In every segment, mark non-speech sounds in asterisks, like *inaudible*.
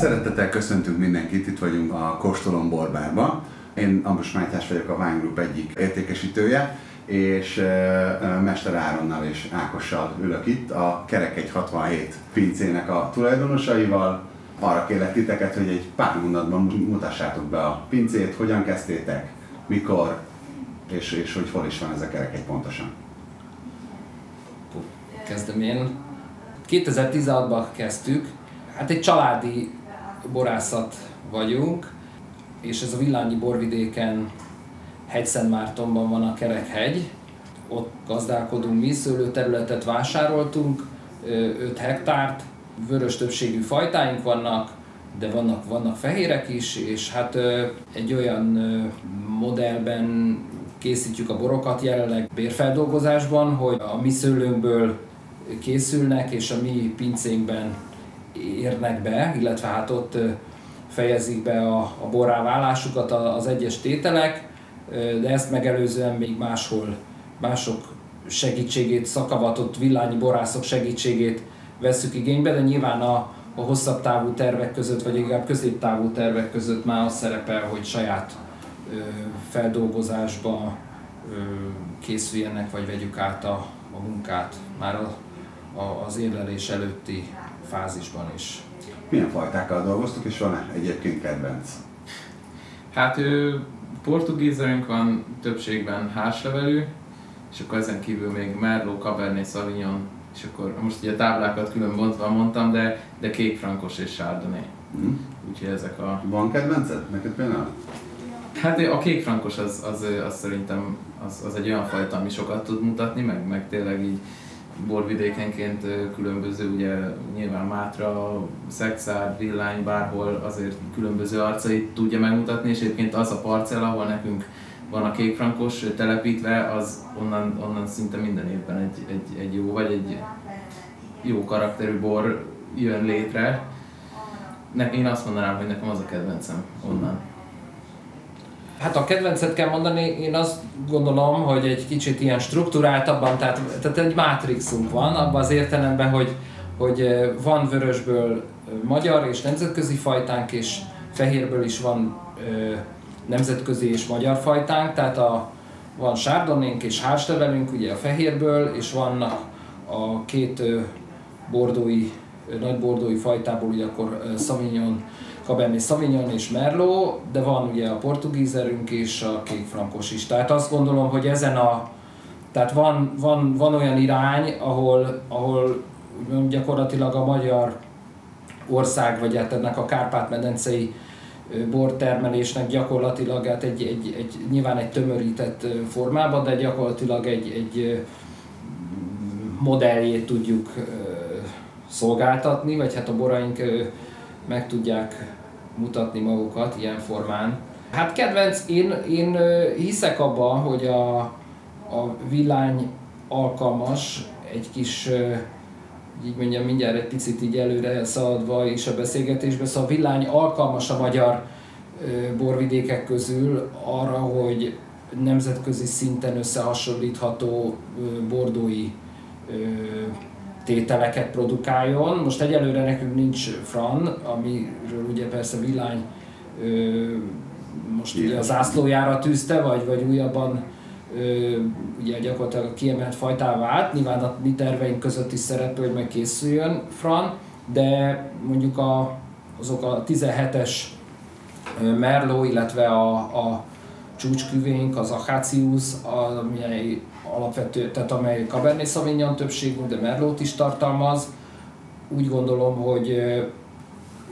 Szeretettel köszöntünk mindenkit, itt vagyunk a Kóstolom Borbárban. Én Ambros Mátyás vagyok, a Wine Group egyik értékesítője, és uh, Mester Áronnal és Ákossal ülök itt, a Kerek egy 67 pincének a tulajdonosaival. Arra kérlek titeket, hogy egy pár mondatban mutassátok be a pincét, hogyan kezdtétek, mikor, és, és hogy hol is van ez a kerek egy pontosan. Kezdem én. 2016-ban kezdtük, hát egy családi borászat vagyunk, és ez a Villányi borvidéken Hegyszentmártonban van a Kerekhegy. Ott gazdálkodunk mi, szőlőterületet vásároltunk, 5 hektárt, vörös többségű fajtáink vannak, de vannak, vannak fehérek is, és hát egy olyan modellben készítjük a borokat jelenleg bérfeldolgozásban, hogy a mi szőlőnkből készülnek, és a mi pincénkben érnek be, illetve hát ott fejezik be a, a borrá válásukat az egyes tételek, de ezt megelőzően még máshol mások segítségét, szakavatott villányi borászok segítségét veszük igénybe, de nyilván a, a hosszabb távú tervek között, vagy inkább középtávú tervek között már az szerepel, hogy saját ö, feldolgozásba ö, készüljenek, vagy vegyük át a, a munkát már a, a, az érlelés előtti fázisban is. Milyen fajtákkal dolgoztuk, és van-e egyébként kedvenc? Hát ő, portugízerünk van többségben hárslevelű, és akkor ezen kívül még Merlot, Cabernet Sauvignon, és akkor most ugye a táblákat külön bontva mondtam, de, de kék frankos és chardonnay. Mm. Úgyhogy ezek a... Van kedvenced? Neked például? Hát a kék frankos az, az, az szerintem az, az egy olyan fajta, ami sokat tud mutatni, meg, meg tényleg így borvidékenként különböző, ugye nyilván Mátra, Szexár, Villány, bárhol azért különböző arcait tudja megmutatni, és egyébként az a parcella, ahol nekünk van a kékfrankos telepítve, az onnan, onnan szinte minden évben egy, egy, egy jó, vagy egy jó karakterű bor jön létre. Ne, én azt mondanám, hogy nekem az a kedvencem onnan. Hát a kedvencet kell mondani, én azt gondolom, hogy egy kicsit ilyen struktúráltabban, tehát, tehát egy mátrixunk van, abban az értelemben, hogy, hogy van vörösből magyar és nemzetközi fajtánk, és fehérből is van ö, nemzetközi és magyar fajtánk, tehát a, van sárdonénk és hárslevelünk ugye a fehérből, és vannak a két ö, bordói, ö, nagy bordói fajtából, ugye akkor ö, Sauvignon Cabernet Sauvignon és Merlot, de van ugye a portugízerünk és a kék frankos is. Tehát azt gondolom, hogy ezen a tehát van, van, van olyan irány, ahol, ahol gyakorlatilag a magyar ország, vagy hát ennek a Kárpát-medencei bortermelésnek gyakorlatilag hát egy, egy, egy, nyilván egy tömörített formában, de gyakorlatilag egy, egy modelljét tudjuk szolgáltatni, vagy hát a boraink meg tudják mutatni magukat ilyen formán. Hát kedvenc, én, én hiszek abban, hogy a, a villány alkalmas egy kis, így mondjam, mindjárt egy picit így előre szaladva is a beszélgetésbe, szóval a villány alkalmas a magyar borvidékek közül arra, hogy nemzetközi szinten összehasonlítható bordói tételeket produkáljon. Most egyelőre nekünk nincs Fran, amiről ugye persze Villány ö, most ugye a zászlójára tűzte, vagy, vagy újabban ö, ugye gyakorlatilag kiemelt fajtává vált. Nyilván a mi terveink között is szerepel, hogy megkészüljön Fran, de mondjuk a, azok a 17-es Merlot, illetve a, a csúcsküvénk, az Acacius, amely alapvető, tehát amely Cabernet Sauvignon többségű, de Merlot is tartalmaz. Úgy gondolom, hogy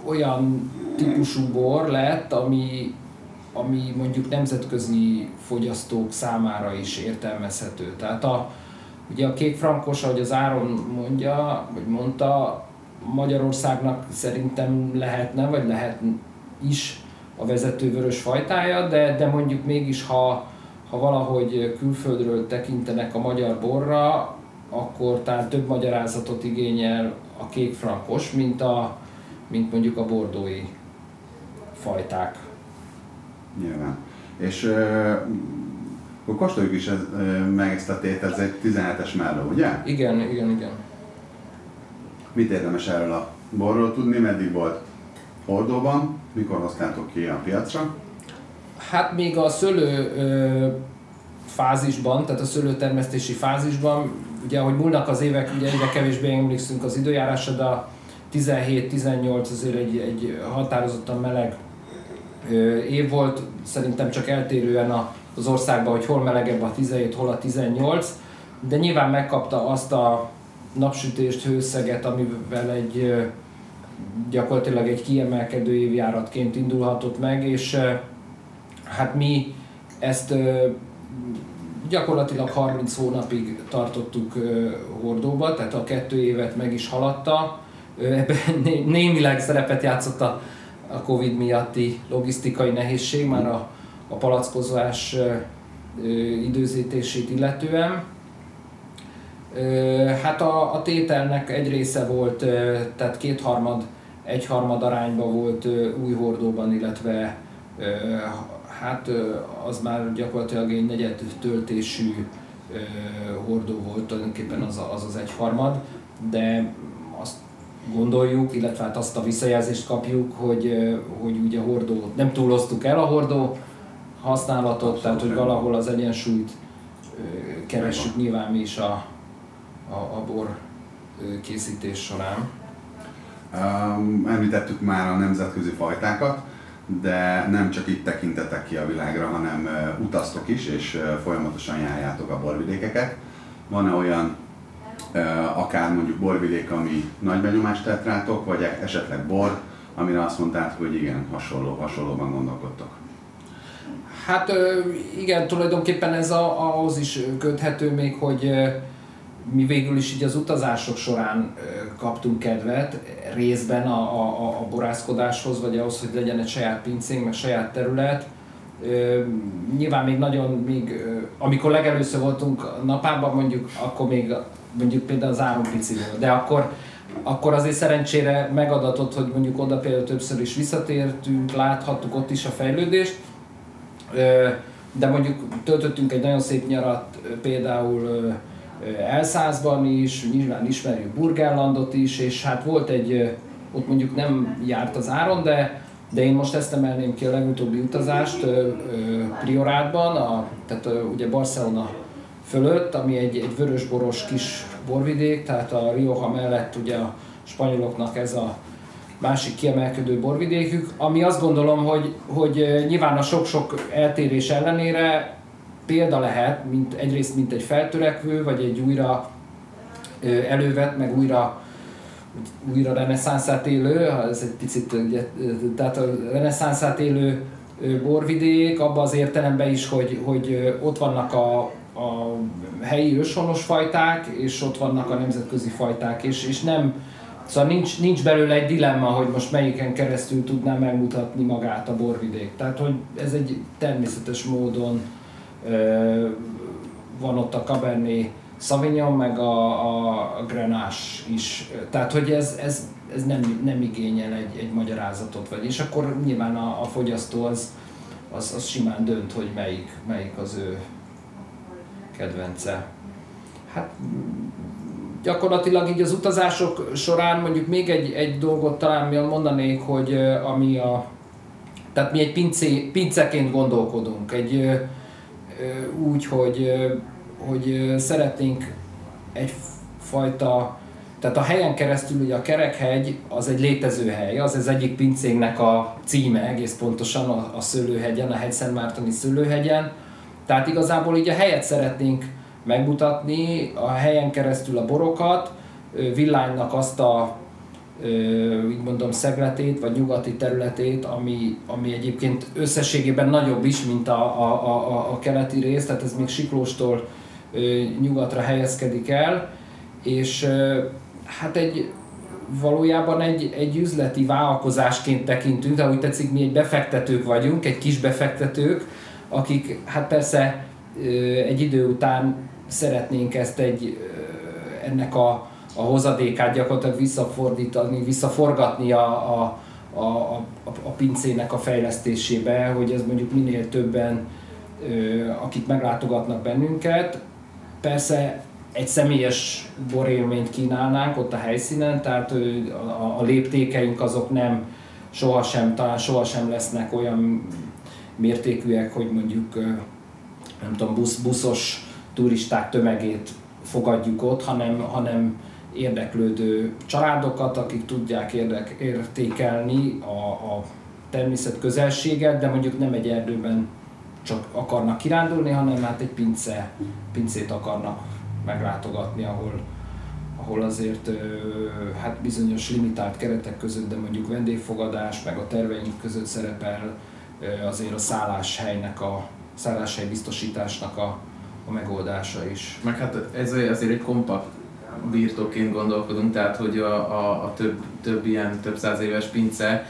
olyan típusú bor lett, ami, ami mondjuk nemzetközi fogyasztók számára is értelmezhető. Tehát a, ugye a kék frankos, ahogy az Áron mondja, vagy mondta, Magyarországnak szerintem lehetne, vagy lehet is a vezető vörös fajtája, de, de mondjuk mégis, ha, ha valahogy külföldről tekintenek a magyar borra, akkor talán több magyarázatot igényel a kék frankos, mint, a, mint mondjuk a bordói fajták. Nyilván. És euh, akkor kóstoljuk is ez, meg ezt a tét, ez egy 17-es melló, ugye? Igen, igen, igen. Mit érdemes erről a borról tudni, meddig volt hordóban, mikor hoztátok ki a piacra? Hát még a szőlő ö, fázisban, tehát a szőlőtermesztési fázisban, ugye ahogy múlnak az évek, ugye egyre kevésbé emlékszünk az időjárásra, de a 17-18 azért egy, egy határozottan meleg ö, év volt, szerintem csak eltérően a, az országban, hogy hol melegebb a 17, hol a 18, de nyilván megkapta azt a napsütést, hőszeget, amivel egy gyakorlatilag egy kiemelkedő évjáratként indulhatott meg, és hát mi ezt gyakorlatilag 30 hónapig tartottuk hordóba, tehát a kettő évet meg is haladta. Ebben *laughs* némileg szerepet játszott a, Covid miatti logisztikai nehézség, már a, a palackozás időzítését illetően. Hát a, a tételnek egy része volt, tehát kétharmad, egyharmad arányban volt új hordóban, illetve hát az már gyakorlatilag egy negyed töltésű hordó volt, tulajdonképpen az az, az egyharmad, de azt gondoljuk, illetve hát azt a visszajelzést kapjuk, hogy, hogy ugye a hordó, nem túloztuk el a hordó használatot, Abszolút tehát hogy valahol az egyensúlyt keressük nyilván mi is a, a, a bor készítés során. Um, említettük már a nemzetközi fajtákat, de nem csak itt tekintetek ki a világra, hanem utaztok is, és folyamatosan járjátok a borvidékeket. Van-e olyan akár mondjuk borvidék, ami nagy benyomást tett rátok, vagy e-, esetleg bor, amire azt mondtátok, hogy igen, hasonló, hasonlóban gondolkodtok? Hát igen, tulajdonképpen ez a, ahhoz is köthető még, hogy mi végül is így az utazások során kaptunk kedvet részben a, a, a borászkodáshoz, vagy ahhoz, hogy legyen egy saját pincénk, meg saját terület. Nyilván még nagyon, még, amikor legelőször voltunk napában, mondjuk, akkor még mondjuk például az áron pici volt, de akkor, akkor azért szerencsére megadatott, hogy mondjuk oda például többször is visszatértünk, láthattuk ott is a fejlődést, de mondjuk töltöttünk egy nagyon szép nyarat például Elszászban is, nyilván ismerjük Burgenlandot is, és hát volt egy, ott mondjuk nem járt az áron, de, de én most ezt emelném ki a legutóbbi utazást Priorátban, a, tehát ugye Barcelona fölött, ami egy, egy vörösboros kis borvidék, tehát a Rioja mellett ugye a spanyoloknak ez a másik kiemelkedő borvidékük, ami azt gondolom, hogy, hogy nyilván a sok-sok eltérés ellenére példa lehet, mint egyrészt mint egy feltörekvő, vagy egy újra elővet, meg újra újra reneszánszát élő, ez egy picit, ugye, tehát a reneszánszát élő borvidék, abban az értelemben is, hogy, hogy ott vannak a, a helyi őshonos fajták, és ott vannak a nemzetközi fajták, és, és nem, szóval nincs, nincs belőle egy dilemma, hogy most melyiken keresztül tudná megmutatni magát a borvidék. Tehát, hogy ez egy természetes módon van ott a Cabernet Sauvignon, meg a, a Grenache is. Tehát, hogy ez, ez, ez nem, nem igényel egy, egy magyarázatot, vagy és akkor nyilván a, a fogyasztó az, az, az simán dönt, hogy melyik, melyik az ő kedvence. Hát gyakorlatilag így az utazások során mondjuk még egy, egy dolgot talán mondanék, hogy ami a, tehát mi egy pincé, pinceként gondolkodunk, egy úgy, hogy, hogy szeretnénk egyfajta tehát a helyen keresztül ugye a Kerekhegy az egy létező hely, az az egyik pincénknek a címe egész pontosan a, a Szőlőhegyen, a Hegyszentmártoni Szőlőhegyen. Tehát igazából így a helyet szeretnénk megmutatni, a helyen keresztül a borokat, Villánynak azt a úgy mondom szegletét, vagy nyugati területét, ami, ami egyébként összességében nagyobb is, mint a, a, a, a keleti rész, tehát ez még Siklóstól nyugatra helyezkedik el, és hát egy valójában egy, egy üzleti vállalkozásként tekintünk, de úgy tetszik, mi egy befektetők vagyunk, egy kis befektetők, akik hát persze egy idő után szeretnénk ezt egy ennek a a hozadékát gyakorlatilag visszafordítani, visszaforgatni a, a, a, a, a pincének a fejlesztésébe, hogy ez mondjuk minél többen, akik meglátogatnak bennünket. Persze egy személyes borélményt kínálnánk ott a helyszínen, tehát a, a léptékeink azok nem sohasem, talán sohasem lesznek olyan mértékűek, hogy mondjuk nem tudom, busz, buszos turisták tömegét fogadjuk ott, hanem, hanem érdeklődő családokat, akik tudják érdek, értékelni a, a természet közelséget, de mondjuk nem egy erdőben csak akarnak kirándulni, hanem hát egy pince, pincét akarnak meglátogatni, ahol, ahol azért hát bizonyos limitált keretek között, de mondjuk vendégfogadás, meg a terveink között szerepel azért a szálláshelynek a szálláshely biztosításnak a, a megoldása is. Meg hát ez azért egy kompakt birtokként gondolkodunk, tehát hogy a, a, a több, több ilyen több száz éves pince,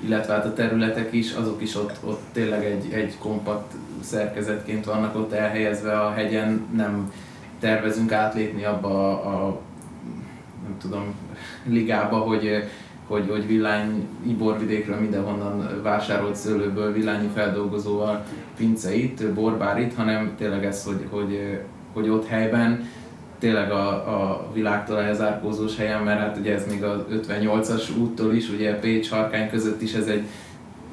illetve hát a területek is, azok is ott, ott tényleg egy, egy kompakt szerkezetként vannak ott elhelyezve a hegyen, nem tervezünk átlépni abba a, a nem tudom, ligába, hogy, hogy, hogy villány iborvidékről mindenhonnan vásárolt szőlőből villányi feldolgozóval pince itt, borbár itt, hanem tényleg ez, hogy, hogy, hogy ott helyben tényleg a, a világtól elzárkózós helyen, mert hát ugye ez még a 58-as úttól is, ugye Pécs Harkány között is ez egy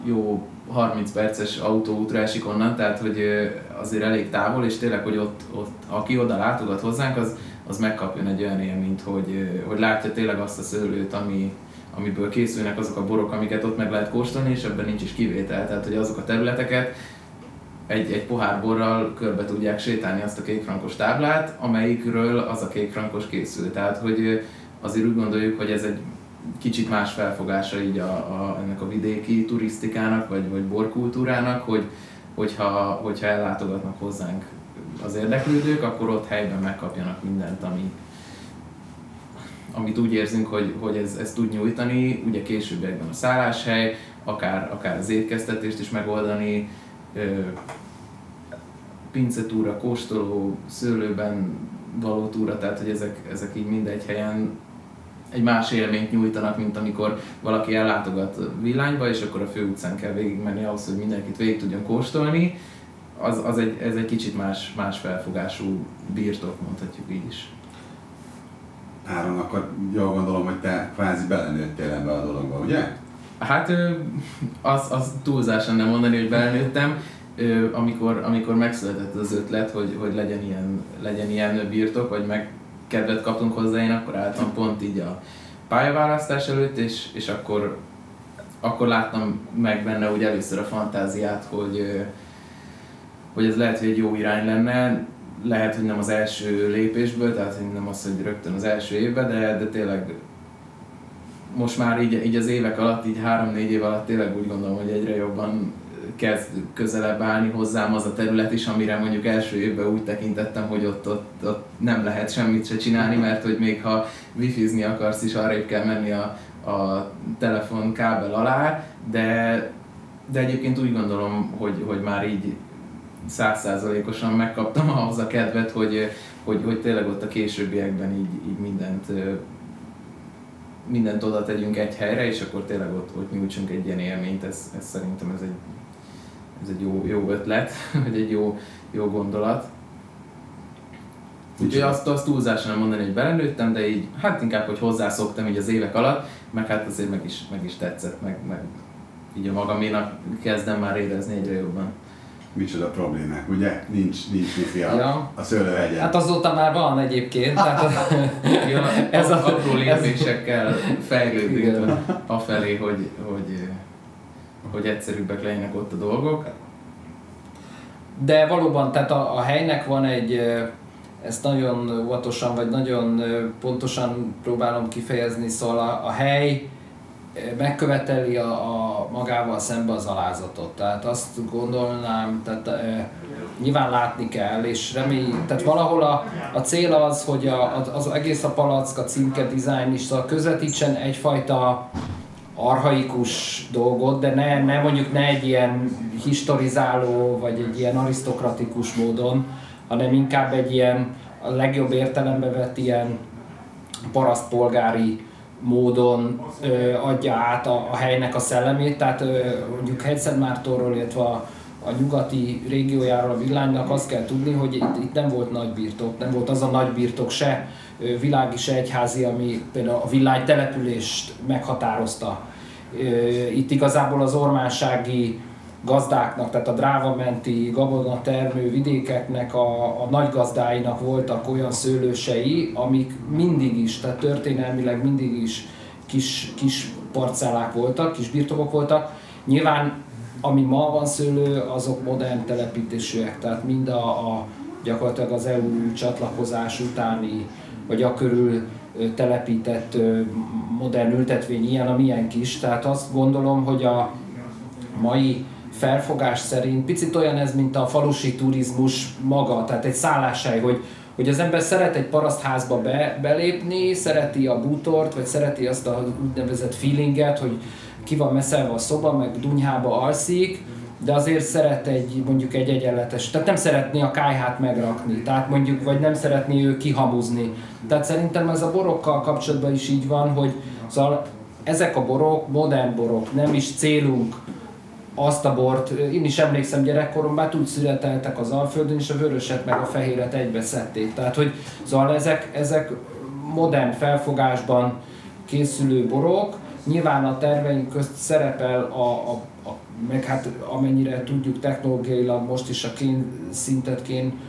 jó 30 perces autóútra esik onnan, tehát hogy azért elég távol, és tényleg, hogy ott, ott aki oda látogat hozzánk, az, az megkapjon egy olyan élményt, hogy, hogy látja tényleg azt a szőlőt, ami, amiből készülnek azok a borok, amiket ott meg lehet kóstolni, és ebben nincs is kivétel. Tehát, hogy azok a területeket egy, egy pohár borral körbe tudják sétálni azt a kékfrankos táblát, amelyikről az a kékfrankos készül. Tehát, hogy azért úgy gondoljuk, hogy ez egy kicsit más felfogása így a, a, ennek a vidéki turisztikának, vagy, vagy borkultúrának, hogy, hogyha, hogyha ellátogatnak hozzánk az érdeklődők, akkor ott helyben megkapjanak mindent, ami, amit úgy érzünk, hogy, hogy ez, ez tud nyújtani, ugye későbbiekben a szálláshely, akár, akár az étkeztetést is megoldani, pincetúra, kóstoló, szőlőben való túra, tehát hogy ezek, ezek így mindegy helyen egy más élményt nyújtanak, mint amikor valaki ellátogat villányba, és akkor a főutcán kell végigmenni ahhoz, hogy mindenkit végig tudjon kóstolni. Az, az egy, ez egy kicsit más, más felfogású birtok, mondhatjuk így is. Áron, akkor jól gondolom, hogy te kvázi belenőttél ebbe a dologba, ugye? Hát az, az túlzásan nem mondani, hogy belenőttem. Amikor, amikor megszületett az ötlet, hogy, hogy legyen, ilyen, legyen ilyen birtok, vagy meg kedvet kaptunk hozzá, én akkor álltam pont így a pályaválasztás előtt, és, és akkor, akkor láttam meg benne úgy először a fantáziát, hogy, hogy ez lehet, hogy egy jó irány lenne, lehet, hogy nem az első lépésből, tehát nem az, hogy rögtön az első évben, de, de tényleg most már így, így az évek alatt, így három-négy év alatt tényleg úgy gondolom, hogy egyre jobban kezd közelebb állni hozzám az a terület is, amire mondjuk első évben úgy tekintettem, hogy ott, ott, ott nem lehet semmit se csinálni, mert hogy még ha wifi-zni akarsz is, arra kell menni a, a telefon kábel alá, de, de egyébként úgy gondolom, hogy, hogy már így százszázalékosan megkaptam ahhoz a kedvet, hogy, hogy, hogy tényleg ott a későbbiekben így, így mindent mindent oda tegyünk egy helyre, és akkor tényleg ott, ott nyújtsunk egy ilyen élményt, ez, ez szerintem ez egy, ez egy jó, jó ötlet, *laughs* vagy egy jó, jó gondolat. Úgyhogy azt, azt túlzásan nem mondani, hogy belenőttem, de így, hát inkább, hogy hozzászoktam így az évek alatt, meg hát azért meg is, meg is tetszett, meg, meg így a magaménak kezdem már érezni egyre jobban micsoda problémák, ugye? Nincs, nincs wifi a, ja. a szőlőhegyen. Hát azóta már van egyébként. Tehát *laughs* ja, *laughs* ez a, apró lépésekkel fejlődünk afelé, hogy, hogy, hogy egyszerűbbek legyenek ott a dolgok. De valóban, tehát a, a helynek van egy, ezt nagyon óvatosan, vagy nagyon pontosan próbálom kifejezni, szóval a, a hely megköveteli a, a magával szembe az alázatot. Tehát azt gondolnám, tehát e, nyilván látni kell, és remény, tehát valahol a, a cél az, hogy a, az egész a palack, a címke, dizájn is szóval közvetítsen egyfajta arhaikus dolgot, de ne, ne mondjuk ne egy ilyen historizáló, vagy egy ilyen arisztokratikus módon, hanem inkább egy ilyen a legjobb értelembe vett ilyen parasztpolgári módon ö, adja át a, a helynek a szellemét, tehát ö, mondjuk Hegyszentmártóról, illetve a, a nyugati régiójáról a villánynak azt kell tudni, hogy itt, itt nem volt nagy birtok, nem volt az a nagy birtok se világi, se egyházi, ami például a villány települést meghatározta. Itt igazából az ormánsági gazdáknak, tehát a drávamenti gabona termő vidékeknek a, a nagy gazdáinak voltak olyan szőlősei, amik mindig is, tehát történelmileg mindig is kis, kis parcellák voltak, kis birtokok voltak. Nyilván ami ma van szőlő, azok modern telepítésűek, tehát mind a, a gyakorlatilag az EU csatlakozás utáni, vagy a körül telepített modern ültetvény ilyen, amilyen kis. Tehát azt gondolom, hogy a mai felfogás szerint picit olyan ez, mint a falusi turizmus maga, tehát egy szálláshely, hogy, hogy az ember szeret egy parasztházba be, belépni, szereti a bútort, vagy szereti azt a úgynevezett feelinget, hogy ki van meszelve a szoba, meg dunyhába alszik, de azért szeret egy, mondjuk egy egyenletes, tehát nem szeretné a kájhát megrakni, tehát mondjuk, vagy nem szeretné ő kihamuzni. Tehát szerintem ez a borokkal kapcsolatban is így van, hogy szóval ezek a borok, modern borok, nem is célunk azt a bort, én is emlékszem gyerekkoromban, úgy születeltek az Alföldön, és a vöröset meg a fehéret egybe szedték. Tehát, hogy szóval ezek, ezek modern felfogásban készülő borok, nyilván a terveink közt szerepel a, a, a meg hát amennyire tudjuk technológiailag most is a kén szintet kén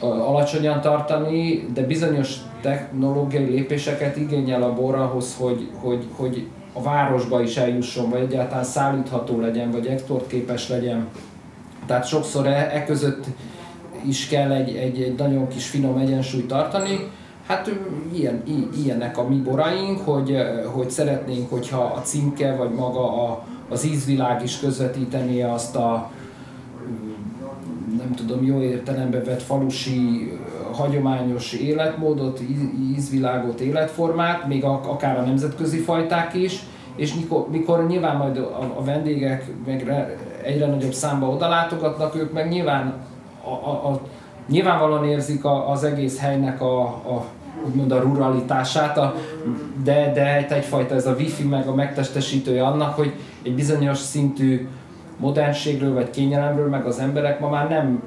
alacsonyan tartani, de bizonyos technológiai lépéseket igényel a bor ahhoz, hogy, hogy, hogy a városba is eljusson, vagy egyáltalán szállítható legyen, vagy exportképes legyen. Tehát sokszor e, e között is kell egy, egy, egy nagyon kis finom egyensúlyt tartani. Hát ilyen, ilyenek a mi boraink, hogy, hogy szeretnénk, hogyha a címke, vagy maga a, az ízvilág is közvetíteni azt a nem tudom, jó értelembe vett falusi hagyományos életmódot, ízvilágot, életformát, még akár a nemzetközi fajták is, és mikor, mikor nyilván majd a, a vendégek meg egyre nagyobb számba odalátogatnak, ők meg nyilván a, a, a, nyilvánvalóan érzik a, az egész helynek a, a úgymond a ruralitását, a, de, de egyfajta ez a wifi meg a megtestesítője annak, hogy egy bizonyos szintű modernségről vagy kényelemről meg az emberek ma már nem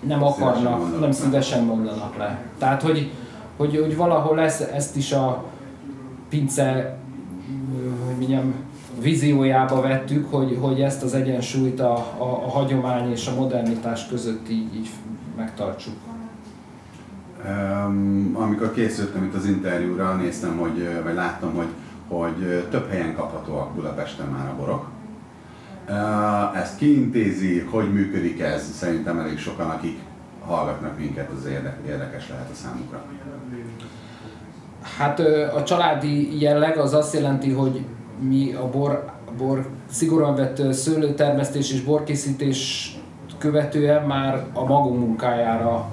nem akarnak, nem szívesen mondanak le. Tehát, hogy, hogy, hogy valahol ezt, ezt is a pince hogy mondjam, víziójába vettük, hogy, hogy ezt az egyensúlyt a, a, a hagyomány és a modernitás között így, így megtartsuk. Um, amikor készültem itt az interjúra, néztem, hogy, vagy láttam, hogy, hogy több helyen kaphatóak Budapesten már a borok ezt kiintézi, hogy működik ez, szerintem elég sokan, akik hallgatnak minket, az érdekes lehet a számukra. Hát a családi jelleg az azt jelenti, hogy mi a bor, bor szigorúan vett szőlőtermesztés és borkészítés követően már a magunk munkájára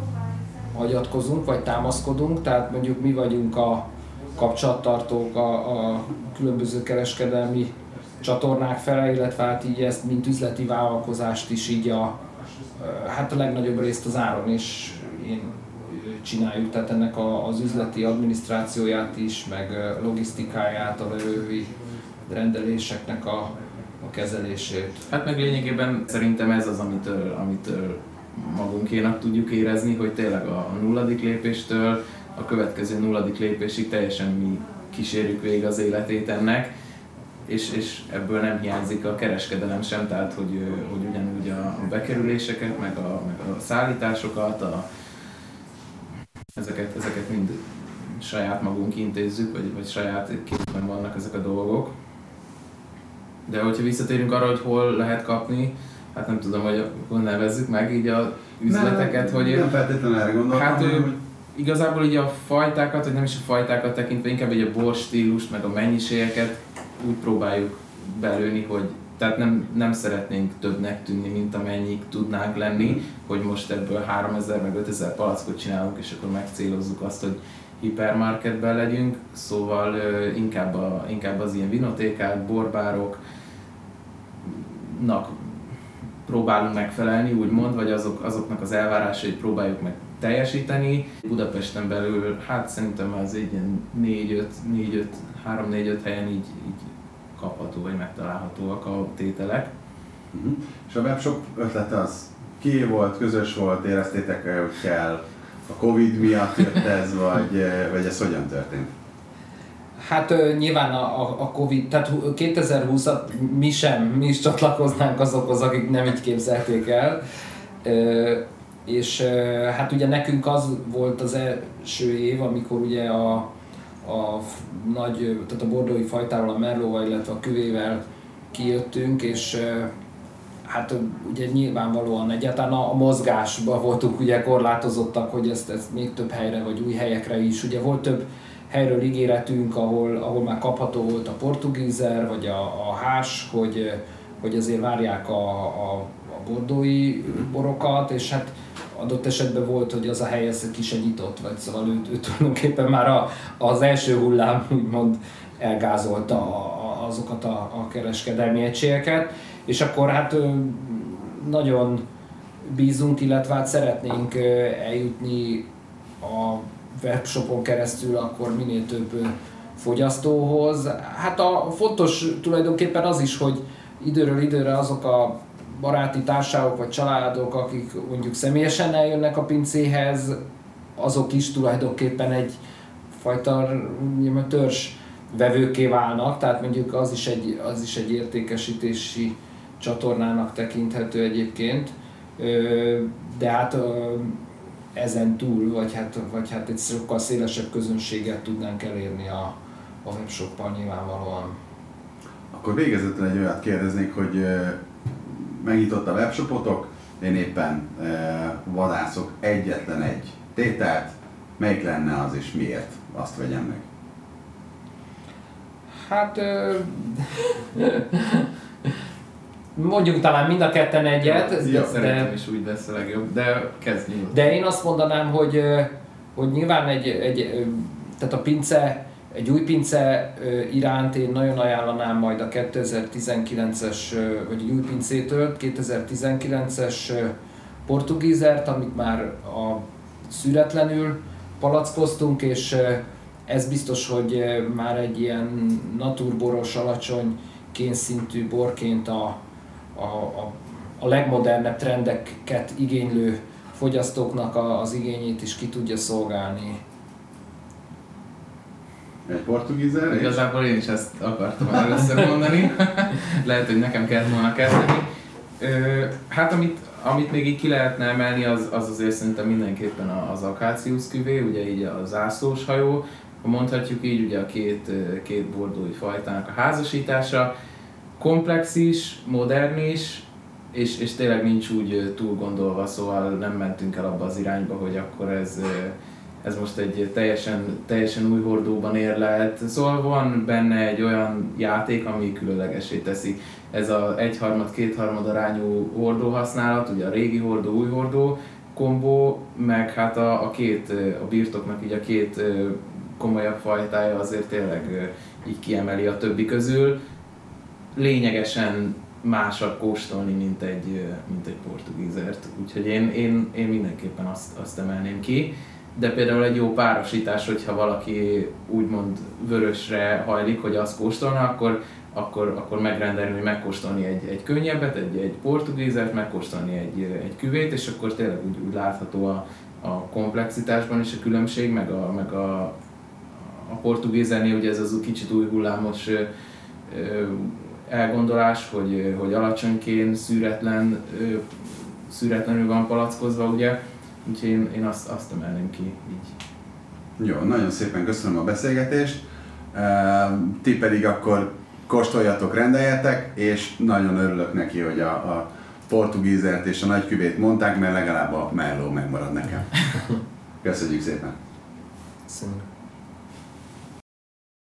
hagyatkozunk, vagy támaszkodunk, tehát mondjuk mi vagyunk a kapcsolattartók a, a különböző kereskedelmi csatornák fele, illetve hát így ezt, mint üzleti vállalkozást is így a, hát a legnagyobb részt az áron is én csináljuk, tehát ennek a, az üzleti adminisztrációját is, meg logisztikáját, a levői rendeléseknek a, a kezelését. Hát meg lényegében szerintem ez az, amitől, amitől magunkénak tudjuk érezni, hogy tényleg a nulladik lépéstől a következő nulladik lépésig teljesen mi kísérjük végig az életét ennek, és, és ebből nem hiányzik a kereskedelem sem, tehát hogy, hogy ugyanúgy a bekerüléseket, meg a, meg a szállításokat, a, ezeket, ezeket mind saját magunk intézzük, vagy, vagy saját kézben vannak ezek a dolgok. De hogyha visszatérünk arra, hogy hol lehet kapni, hát nem tudom, hogy hol nevezzük meg így a üzleteket, nem, hogy... Nem feltétlenül erre gondoltam, hát, hogy... igazából így a fajtákat, vagy nem is a fajtákat tekintve, inkább egy a bor stílust, meg a mennyiségeket úgy próbáljuk belőni, hogy tehát nem, nem szeretnénk többnek tűnni, mint amennyik tudnánk lenni, hogy most ebből 3000 meg 5000 palackot csinálunk, és akkor megcélozzuk azt, hogy hipermarketben legyünk, szóval inkább, a, inkább az ilyen vinotékák, borbárok, próbálunk megfelelni, úgymond, vagy azok, azoknak az elvárásait próbáljuk meg teljesíteni. Budapesten belül, hát szerintem az egy ilyen 4-5, 3-4-5 helyen így, így kapható vagy megtalálhatóak a tételek. Uh-huh. És a webshop ötlete az ki volt, közös volt, éreztétek -e, hogy kell, a Covid miatt jött ez, vagy, vagy ez hogyan történt? Hát nyilván a, a, a Covid, tehát 2020-at mi sem, mi is csatlakoznánk azokhoz, akik nem így képzelték el. És hát ugye nekünk az volt az első év, amikor ugye a, a nagy, tehát a bordói fajtával, a merlóval, illetve a küvével kijöttünk, és hát ugye nyilvánvalóan egyáltalán a, a mozgásban voltunk ugye korlátozottak, hogy ezt, ezt még több helyre, vagy új helyekre is. Ugye volt több helyről ígéretünk, ahol, ahol már kapható volt a portugízer, vagy a, a hás, hogy, hogy azért várják a, a, a bordói borokat, és hát adott esetben volt, hogy az a hely ez ki vagy szóval ő, ő tulajdonképpen már a, az első hullám úgymond elgázolta a, azokat a, a kereskedelmi egységeket, és akkor hát nagyon bízunk, illetve hát szeretnénk eljutni a webshopon keresztül akkor minél több fogyasztóhoz. Hát a fontos tulajdonképpen az is, hogy időről időre azok a baráti társaságok vagy családok, akik mondjuk személyesen eljönnek a pincéhez, azok is tulajdonképpen egy fajta törzs vevőké válnak, tehát mondjuk az is egy, az is egy értékesítési csatornának tekinthető egyébként, de hát ezen túl, vagy hát, vagy hát egy sokkal szélesebb közönséget tudnánk elérni a, a webshoppal nyilvánvalóan. Akkor végezetül egy olyat kérdeznék, hogy megnyitott a webshopotok, én éppen vadászok egyetlen egy tételt, melyik lenne az és miért azt vegyem meg? Hát mondjuk talán mind a ketten egyet. Ja, de, szerintem is úgy lesz a legjobb, de kezdj De én azt mondanám, hogy, hogy nyilván egy, egy, tehát a pince, egy új pince iránt én nagyon ajánlanám majd a 2019-es, vagy egy új pincétől, 2019-es portugízert, amit már a szüretlenül palackoztunk, és ez biztos, hogy már egy ilyen naturboros, alacsony kénszintű borként a, a, a, a legmodernebb trendeket igénylő fogyasztóknak az igényét is ki tudja szolgálni. Egy portugízer? Igazából én is ezt akartam először mondani. *laughs* Lehet, hogy nekem kellett volna kezdeni. Ö, hát amit, amit még így ki lehetne emelni, az, az azért szerintem mindenképpen az Akácius küvé, ugye így a zászlós hajó, mondhatjuk így, ugye a két, két bordói fajtának a házasítása komplex is, modern is, és, és tényleg nincs úgy túl gondolva, szóval nem mentünk el abba az irányba, hogy akkor ez, ez most egy teljesen, teljesen új hordóban ér lehet. Szóval van benne egy olyan játék, ami különlegesé teszi. Ez a egyharmad, kétharmad arányú hordó használat, ugye a régi hordó, új hordó kombó, meg hát a, a két, a birtoknak így a két komolyabb fajtája azért tényleg így kiemeli a többi közül lényegesen másabb kóstolni, mint egy, mint egy portugízert. Úgyhogy én, én, én mindenképpen azt, azt emelném ki. De például egy jó párosítás, hogyha valaki úgymond vörösre hajlik, hogy azt kóstolna, akkor, akkor, akkor megrendelni, hogy megkóstolni egy, egy könnyebbet, egy, egy portugízert, megkóstolni egy, egy küvét, és akkor tényleg úgy, úgy látható a, a komplexitásban is a különbség, meg a, meg a, a portugézernél ugye ez az kicsit új hullámos elgondolás, hogy, hogy alacsonykén szűretlen, szűretlenül van palackozva, ugye, úgyhogy én, én azt, azt emelném ki így. Jó, nagyon szépen köszönöm a beszélgetést. Ti pedig akkor kóstoljatok, rendeljetek, és nagyon örülök neki, hogy a, a portugízert és a nagyküvét mondták, mert legalább a melló megmarad nekem. *laughs* Köszönjük szépen! Köszönjük.